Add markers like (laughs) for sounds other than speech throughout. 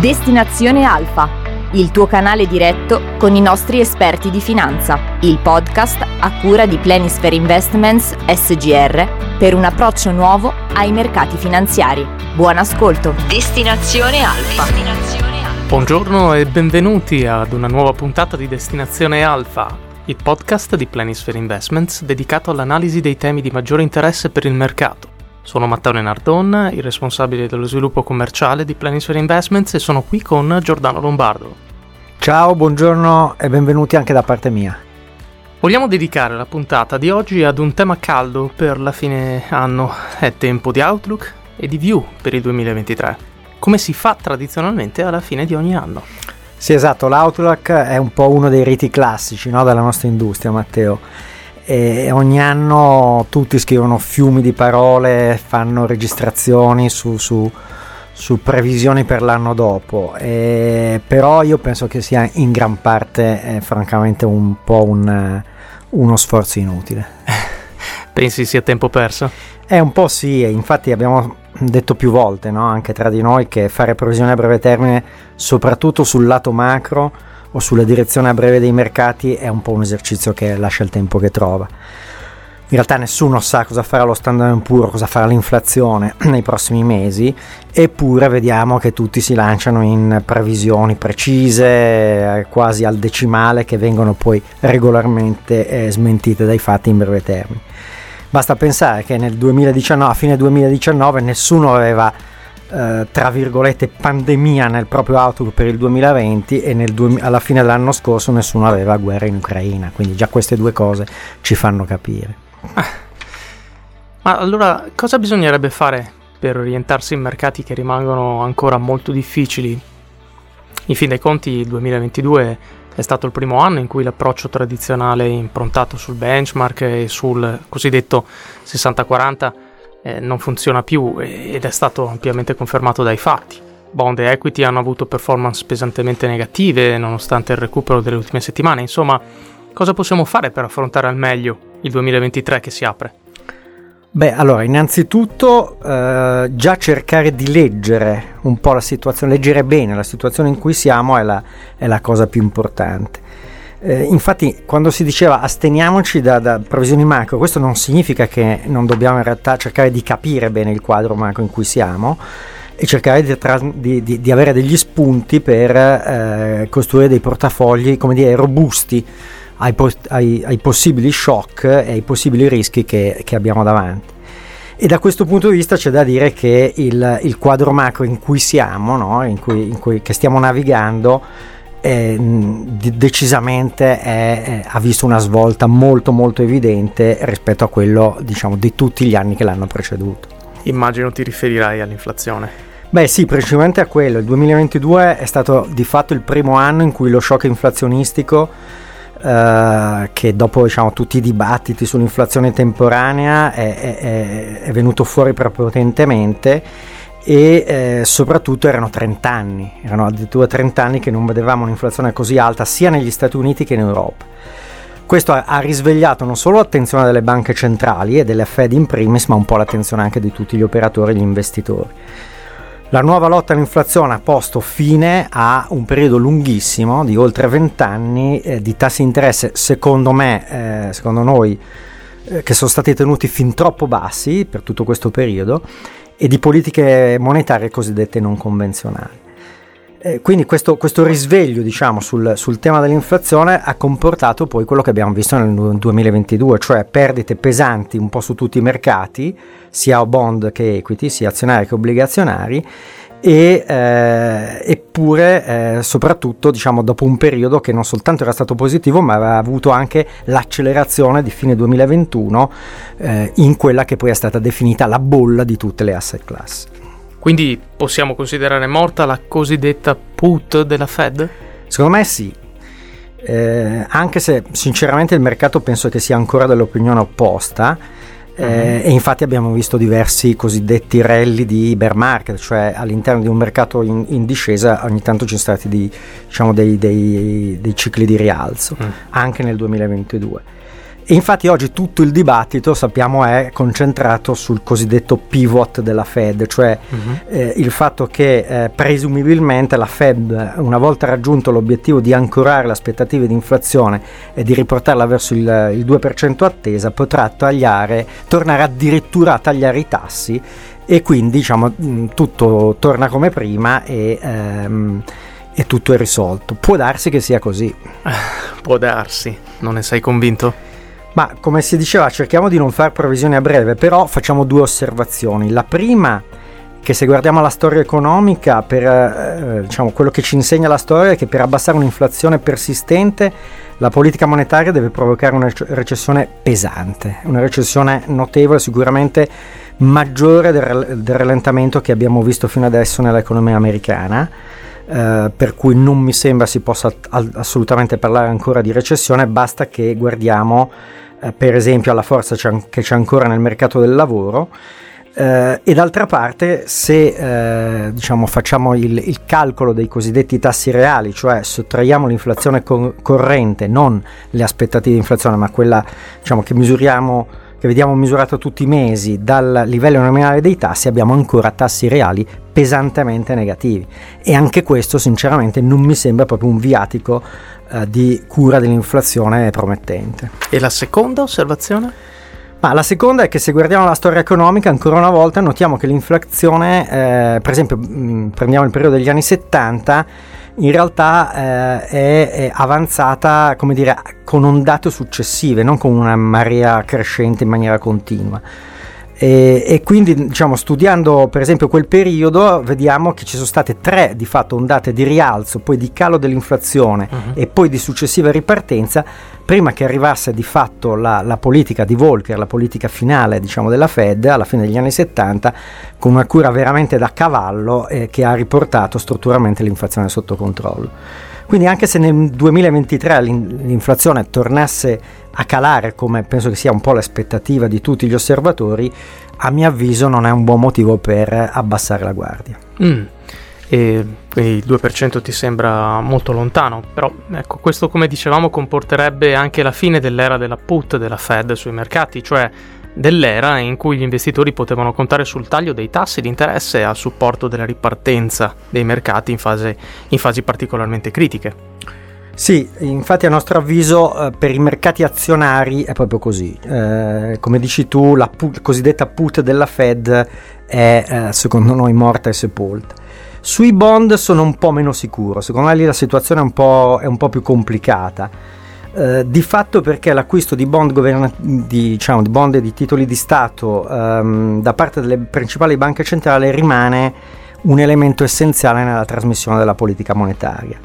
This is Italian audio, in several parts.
Destinazione Alfa, il tuo canale diretto con i nostri esperti di finanza, il podcast a cura di Planisphere Investments SGR per un approccio nuovo ai mercati finanziari. Buon ascolto. Destinazione Alfa. Buongiorno e benvenuti ad una nuova puntata di Destinazione Alfa, il podcast di Planisphere Investments dedicato all'analisi dei temi di maggiore interesse per il mercato. Sono Matteo Nardon, il responsabile dello sviluppo commerciale di Planisphere Investments e sono qui con Giordano Lombardo. Ciao, buongiorno e benvenuti anche da parte mia. Vogliamo dedicare la puntata di oggi ad un tema caldo per la fine anno. È tempo di outlook e di view per il 2023, come si fa tradizionalmente alla fine di ogni anno. Sì, esatto, l'outlook è un po' uno dei riti classici no, della nostra industria, Matteo e ogni anno tutti scrivono fiumi di parole, fanno registrazioni su, su, su previsioni per l'anno dopo, e, però io penso che sia in gran parte eh, francamente un po' un, uno sforzo inutile. (laughs) Pensi sia tempo perso? È un po' sì, infatti abbiamo detto più volte, no? anche tra di noi, che fare previsioni a breve termine, soprattutto sul lato macro, o sulla direzione a breve dei mercati è un po' un esercizio che lascia il tempo che trova. In realtà nessuno sa cosa farà lo standard puro, cosa farà l'inflazione (clears throat) nei prossimi mesi, eppure vediamo che tutti si lanciano in previsioni precise, quasi al decimale, che vengono poi regolarmente eh, smentite dai fatti in breve termine. Basta pensare che nel 2019, a fine 2019 nessuno aveva eh, tra virgolette pandemia nel proprio outlook per il 2020 e du- alla fine dell'anno scorso nessuno aveva guerra in Ucraina, quindi già queste due cose ci fanno capire. Ah. Ma allora cosa bisognerebbe fare per orientarsi in mercati che rimangono ancora molto difficili? In fin dei conti il 2022 è stato il primo anno in cui l'approccio tradizionale improntato sul benchmark e sul cosiddetto 60-40 eh, non funziona più ed è stato ampiamente confermato dai fatti. Bond e equity hanno avuto performance pesantemente negative nonostante il recupero delle ultime settimane. Insomma, cosa possiamo fare per affrontare al meglio il 2023 che si apre? Beh, allora, innanzitutto eh, già cercare di leggere un po' la situazione, leggere bene la situazione in cui siamo è la, è la cosa più importante. Eh, infatti, quando si diceva asteniamoci da, da, previsioni macro, questo non significa che non dobbiamo in realtà cercare di capire bene il quadro macro in cui siamo e cercare di, di, di, di avere degli spunti per eh, costruire dei portafogli, come dire, robusti ai, ai, ai, possibili shock e ai possibili rischi che, che, abbiamo davanti. E da questo punto di vista c'è da dire che il, il quadro macro in cui siamo, no? in cui, in cui, che stiamo navigando, è, decisamente è, è, ha visto una svolta molto molto evidente rispetto a quello diciamo di tutti gli anni che l'hanno preceduto. Immagino ti riferirai all'inflazione. Beh sì, principalmente a quello. Il 2022 è stato di fatto il primo anno in cui lo shock inflazionistico, eh, che dopo diciamo, tutti i dibattiti sull'inflazione temporanea, è, è, è venuto fuori prepotentemente e eh, soprattutto erano 30 anni, erano addirittura 30 anni che non vedevamo un'inflazione così alta sia negli Stati Uniti che in Europa. Questo ha, risvegliato non solo l'attenzione delle banche centrali e delle Fed in primis, ma un po' l'attenzione anche di tutti gli operatori e gli investitori. La nuova lotta all'inflazione ha posto fine a un periodo lunghissimo di oltre 20 anni eh, di tassi di interesse, secondo me, eh, secondo noi, eh, che sono stati tenuti fin troppo bassi per tutto questo periodo e di politiche monetarie cosiddette non convenzionali. Eh, quindi questo, questo, risveglio diciamo, sul, sul, tema dell'inflazione ha comportato poi quello che abbiamo visto nel 2022, cioè perdite pesanti un po' su tutti i mercati, sia bond che equity, sia azionari che obbligazionari, e, eh, eppure eh, soprattutto diciamo, dopo un periodo che non soltanto era stato positivo ma aveva avuto anche l'accelerazione di fine 2021 eh, in quella che poi è stata definita la bolla di tutte le asset class. Quindi possiamo considerare morta la cosiddetta put della Fed? Secondo me sì, eh, anche se sinceramente il mercato penso che sia ancora dell'opinione opposta eh, e infatti abbiamo visto diversi cosiddetti rally di bear market, cioè all'interno di un mercato in, in discesa ogni tanto ci sono stati di, diciamo, dei, dei, dei, cicli di rialzo, mm. anche nel 2022. E infatti oggi tutto il dibattito, sappiamo, è concentrato sul cosiddetto pivot della Fed, cioè uh-huh. eh, il fatto che eh, presumibilmente la Fed, una volta raggiunto l'obiettivo di ancorare le aspettative di inflazione e di riportarla verso il, il 2% attesa, potrà tagliare, tornare addirittura a tagliare i tassi e quindi diciamo, mm, tutto torna come prima e... Ehm, e tutto è risolto. Può darsi che sia così. (laughs) Può darsi, non ne sei convinto? Ma come si diceva, cerchiamo di non fare previsioni a breve, però facciamo due osservazioni. La prima, che se guardiamo la storia economica, per, eh, diciamo, quello che ci insegna la storia è che per abbassare un'inflazione persistente la politica monetaria deve provocare una recessione pesante, una recessione notevole, sicuramente maggiore del, del rallentamento che abbiamo visto fino adesso nell'economia americana. Uh, per cui non mi sembra si possa assolutamente parlare ancora di recessione, basta che guardiamo eh, per esempio alla forza che c'è ancora nel mercato del lavoro. Eh, e d'altra parte, se eh, diciamo, facciamo il, il, calcolo dei cosiddetti tassi reali, cioè sottraiamo l'inflazione co- corrente, non le aspettative di inflazione, ma quella diciamo, che misuriamo che vediamo misurato tutti i mesi dal livello nominale dei tassi, abbiamo ancora tassi reali pesantemente negativi. E anche questo, sinceramente, non mi sembra proprio un viatico eh, di cura dell'inflazione promettente. E la seconda osservazione? Ma la seconda è che se guardiamo la storia economica, ancora una volta notiamo che l'inflazione, eh, per esempio, mh, prendiamo il periodo degli anni 70, in realtà eh, è, è, avanzata, come dire, con ondate successive, non con una marea crescente in maniera continua. E, e, quindi diciamo, studiando per esempio quel periodo vediamo che ci sono state tre di fatto ondate di rialzo, poi di calo dell'inflazione uh-huh. e poi di successiva ripartenza prima che arrivasse di fatto la, la politica di Volcker, la politica finale diciamo, della Fed alla fine degli anni 70 con una cura veramente da cavallo eh, che ha riportato strutturalmente l'inflazione sotto controllo. Quindi anche se nel 2023 l'inflazione tornasse a calare, come penso che sia un po' l'aspettativa di tutti gli osservatori, a mio avviso non è un buon motivo per abbassare la guardia. Mm. E il 2% ti sembra molto lontano, però ecco, questo come dicevamo comporterebbe anche la fine dell'era della put della Fed sui mercati, cioè dell'era in cui gli investitori potevano contare sul taglio dei tassi di interesse a supporto della ripartenza dei mercati in, fase, in fasi particolarmente critiche. Sì, infatti a nostro avviso eh, per i mercati azionari è proprio così. Eh, come dici tu, la put, cosiddetta put della Fed è eh, secondo noi morta e sepolta. Sui bond sono un po' meno sicuro, secondo me lì la situazione è un po', è un po più complicata. Eh, di fatto perché l'acquisto di bond, governa- di, diciamo, di bond e di titoli di Stato ehm, da parte delle principali banche centrali rimane un elemento essenziale nella trasmissione della politica monetaria.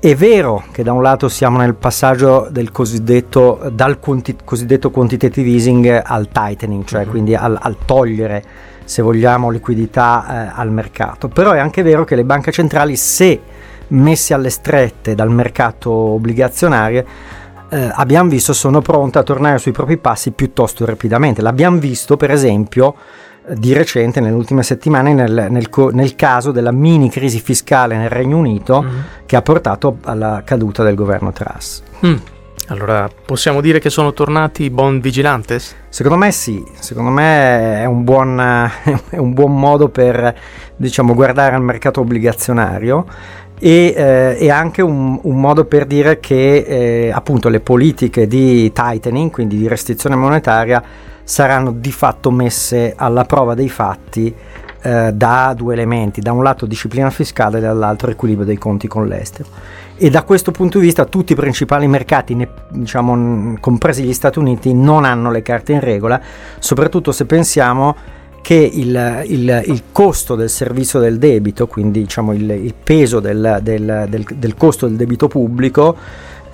È vero che da un lato siamo nel passaggio del cosiddetto, dal quanti- cosiddetto quantitative easing al tightening, cioè uh-huh. quindi al, al, togliere, se vogliamo, liquidità eh, al mercato, però è anche vero che le banche centrali, se messe alle strette dal mercato obbligazionario, eh, abbiamo visto sono pronte a tornare sui propri passi piuttosto rapidamente. L'abbiamo visto per esempio di recente, nelle ultime settimane, nel, nel, nel, caso della mini crisi fiscale nel Regno Unito mm. che ha portato alla caduta del governo Truss. Mm. Allora, possiamo dire che sono tornati i bond vigilantes? Secondo me sì, secondo me è un buon, (laughs) è un buon modo per diciamo, guardare al mercato obbligazionario e eh, è anche un, un, modo per dire che eh, appunto le politiche di tightening, quindi di restrizione monetaria, saranno di fatto messe alla prova dei fatti eh, da due elementi, da un lato disciplina fiscale e dall'altro equilibrio dei conti con l'estero. E da questo punto di vista tutti i principali mercati, ne, diciamo, compresi gli Stati Uniti, non hanno le carte in regola, soprattutto se pensiamo che il, il, il, costo del servizio del debito, quindi diciamo il, il peso del, del, del, del, costo del debito pubblico,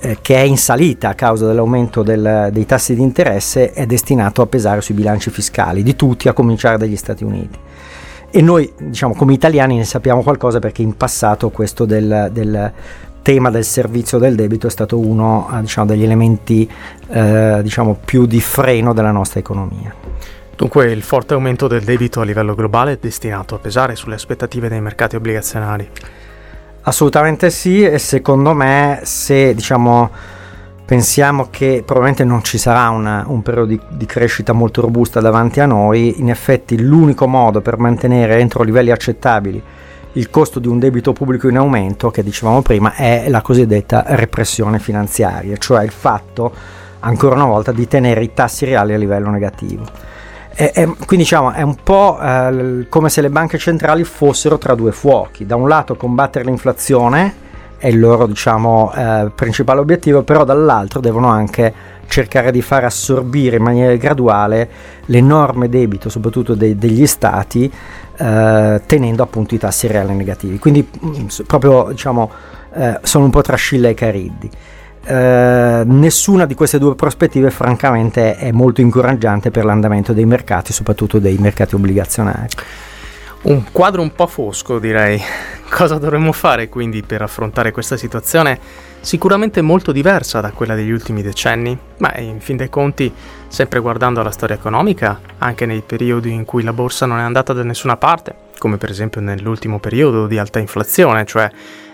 eh, che è in salita a causa dell'aumento dei tassi di interesse, è destinato a pesare sui bilanci fiscali di tutti, a cominciare dagli Stati Uniti. E noi, diciamo, come italiani ne sappiamo qualcosa perché in passato questo del, tema del servizio del debito è stato uno eh, diciamo, degli elementi eh, diciamo, più di freno della nostra economia. Dunque il forte aumento del debito a livello globale è destinato a pesare sulle aspettative dei mercati obbligazionari? Assolutamente sì e secondo me se diciamo pensiamo che probabilmente non ci sarà una, un periodo di, di, crescita molto robusta davanti a noi, in effetti l'unico modo per mantenere entro livelli accettabili il costo di un debito pubblico in aumento, che dicevamo prima, è la cosiddetta repressione finanziaria, cioè il fatto, ancora una volta, di tenere i tassi reali a livello negativo. E, e, quindi diciamo è un po' eh, come se le banche centrali fossero tra due fuochi, da un lato combattere l'inflazione è il loro diciamo, eh, principale obiettivo, però dall'altro devono anche cercare di far assorbire in maniera graduale l'enorme debito, soprattutto de- degli stati, eh, tenendo appunto i tassi reali negativi. Quindi mh, mm, proprio diciamo, eh, sono un po' tra Scilla e Cariddi. Uh, nessuna di queste due prospettive francamente è molto incoraggiante per l'andamento dei mercati, soprattutto dei mercati obbligazionari. Un quadro un po' fosco, direi. Cosa dovremmo fare quindi per affrontare questa situazione sicuramente molto diversa da quella degli ultimi decenni? Ma in fin dei conti, sempre guardando alla storia economica, anche nei periodi in cui la borsa non è andata da nessuna parte, come per esempio nell'ultimo periodo di alta inflazione, cioè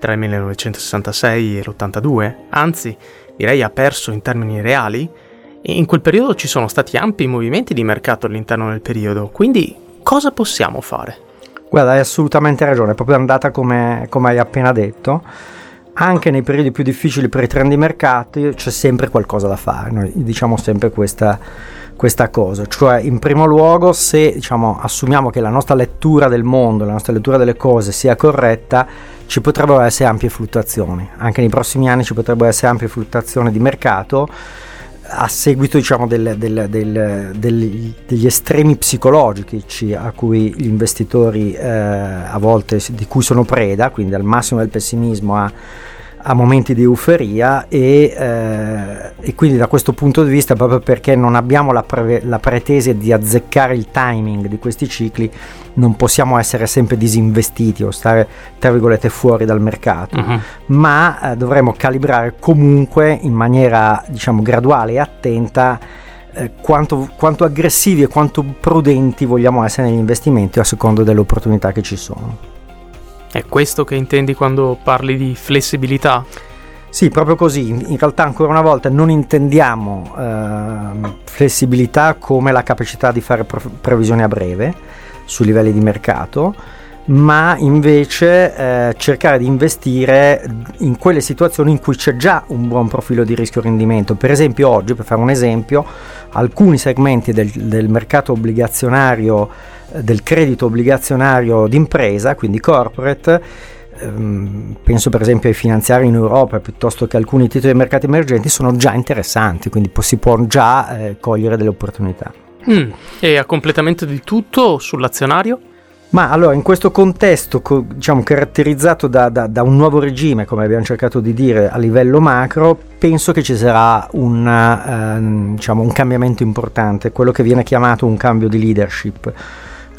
tra il 1966 e l'82, anzi direi ha perso in termini reali, in quel periodo ci sono stati ampi movimenti di mercato all'interno del periodo, quindi cosa possiamo fare? Guarda, hai assolutamente ragione, è proprio andata come, come hai appena detto. Anche nei periodi più difficili per i trend di mercato c'è sempre qualcosa da fare, noi diciamo sempre questa, questa cosa, cioè in primo luogo se diciamo, assumiamo che la nostra lettura del mondo, la nostra lettura delle cose sia corretta, ci potrebbero essere ampie fluttuazioni, anche nei prossimi anni ci potrebbero essere ampie fluttuazioni di mercato a seguito diciamo, del, del, del, degli estremi psicologici a cui gli investitori eh, a volte di cui sono preda, quindi dal massimo del pessimismo a a momenti di euforia e, eh, e, quindi da questo punto di vista proprio perché non abbiamo la, pre- la, pretesa di azzeccare il timing di questi cicli non possiamo essere sempre disinvestiti o stare tra virgolette fuori dal mercato uh-huh. ma eh, dovremo calibrare comunque in maniera diciamo graduale e attenta eh, quanto, quanto aggressivi e quanto prudenti vogliamo essere negli investimenti a seconda delle opportunità che ci sono è questo che intendi quando parli di flessibilità? Sì, proprio così. In realtà ancora una volta non intendiamo eh, flessibilità come la capacità di fare pre- previsioni a breve sui livelli di mercato, ma invece eh, cercare di investire in quelle situazioni in cui c'è già un buon profilo di rischio rendimento. Per esempio oggi, per fare un esempio, alcuni segmenti del, del mercato obbligazionario del credito obbligazionario d'impresa, quindi corporate, ehm, penso per esempio ai finanziari in Europa piuttosto che alcuni titoli dei mercati emergenti, sono già interessanti, quindi si può già eh, cogliere delle opportunità. Mm. E a completamento di tutto sull'azionario? Ma allora, in questo contesto, diciamo, caratterizzato da, da, da, un nuovo regime, come abbiamo cercato di dire a livello macro, penso che ci sarà una, eh, diciamo, un cambiamento importante, quello che viene chiamato un cambio di leadership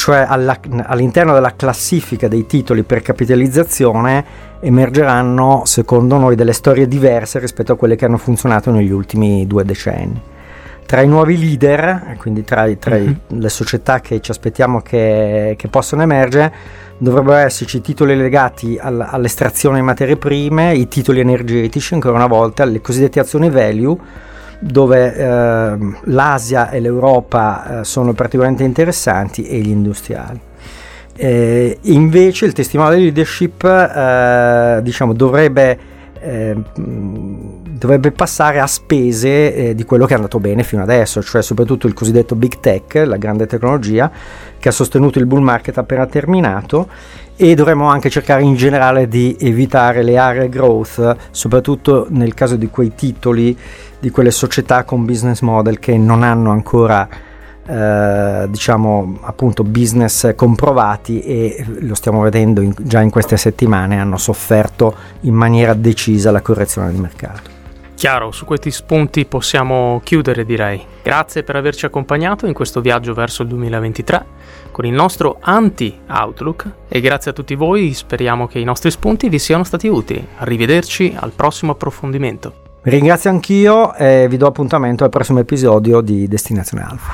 cioè alla, all'interno della classifica dei titoli per capitalizzazione emergeranno secondo noi delle storie diverse rispetto a quelle che hanno funzionato negli ultimi due decenni. Tra i nuovi leader, quindi tra, tra mm-hmm. le società che ci aspettiamo che, che possano emergere, dovrebbero esserci titoli legati all, all'estrazione di materie prime, i titoli energetici, ancora una volta, le cosiddette azioni value, dove eh, l'Asia e l'Europa eh, sono particolarmente interessanti e gli industriali. Eh, invece il testimone di leadership eh, diciamo, dovrebbe, eh, dovrebbe, passare a spese eh, di quello che è andato bene fino adesso, cioè soprattutto il cosiddetto big tech, la grande tecnologia, che ha sostenuto il bull market appena terminato e dovremmo anche cercare in generale di evitare le aree growth, soprattutto nel caso di quei titoli, di quelle società con business model che non hanno ancora eh, diciamo appunto business comprovati e lo stiamo vedendo in, già in queste settimane hanno sofferto in maniera decisa la correzione di mercato. Chiaro, su questi spunti possiamo chiudere direi. Grazie per averci accompagnato in questo viaggio verso il 2023 con il nostro anti-outlook e grazie a tutti voi speriamo che i nostri spunti vi siano stati utili. Arrivederci al prossimo approfondimento. Ringrazio anch'io e vi do appuntamento al prossimo episodio di Destinazione Alfa.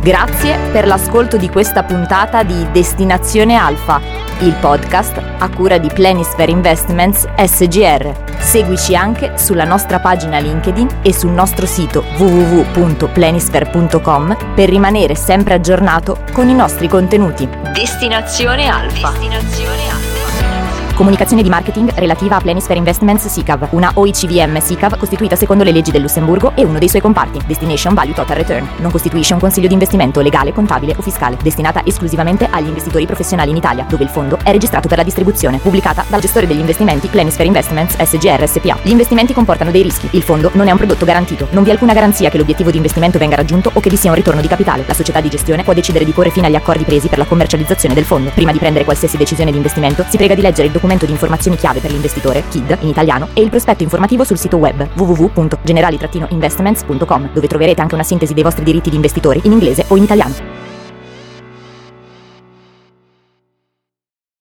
Grazie per l'ascolto di questa puntata di Destinazione Alfa il podcast a cura di Planisphere Investments SGR. Seguici anche sulla nostra pagina LinkedIn e sul nostro sito www.planisphere.com per rimanere sempre aggiornato con i nostri contenuti. Destinazione Alfa. Destinazione Alfa. Comunicazione di marketing relativa a Planisphere Investments SICAV, una OICVM SICAV costituita secondo le leggi del Lussemburgo e uno dei suoi comparti, Destination Value Total Return. Non costituisce un consiglio di investimento legale, contabile o fiscale, destinata esclusivamente agli investitori professionali in Italia, dove il fondo è registrato per la distribuzione, pubblicata dal gestore degli investimenti Planisphere Investments SGR SPA. Gli investimenti comportano dei rischi. Il fondo non è un prodotto garantito. Non vi è alcuna garanzia che l'obiettivo di investimento venga raggiunto o che vi sia un ritorno di capitale. La società di gestione può decidere di porre fine agli accordi presi per la commercializzazione del fondo. Prima di prendere qualsiasi decisione di investimento, si prega di leggere il documento di informazioni chiave per l'investitore, KID, in italiano, e il prospetto informativo sul sito web www.generali-investments.com, dove troverete anche una sintesi dei vostri diritti di investitori in inglese o in italiano.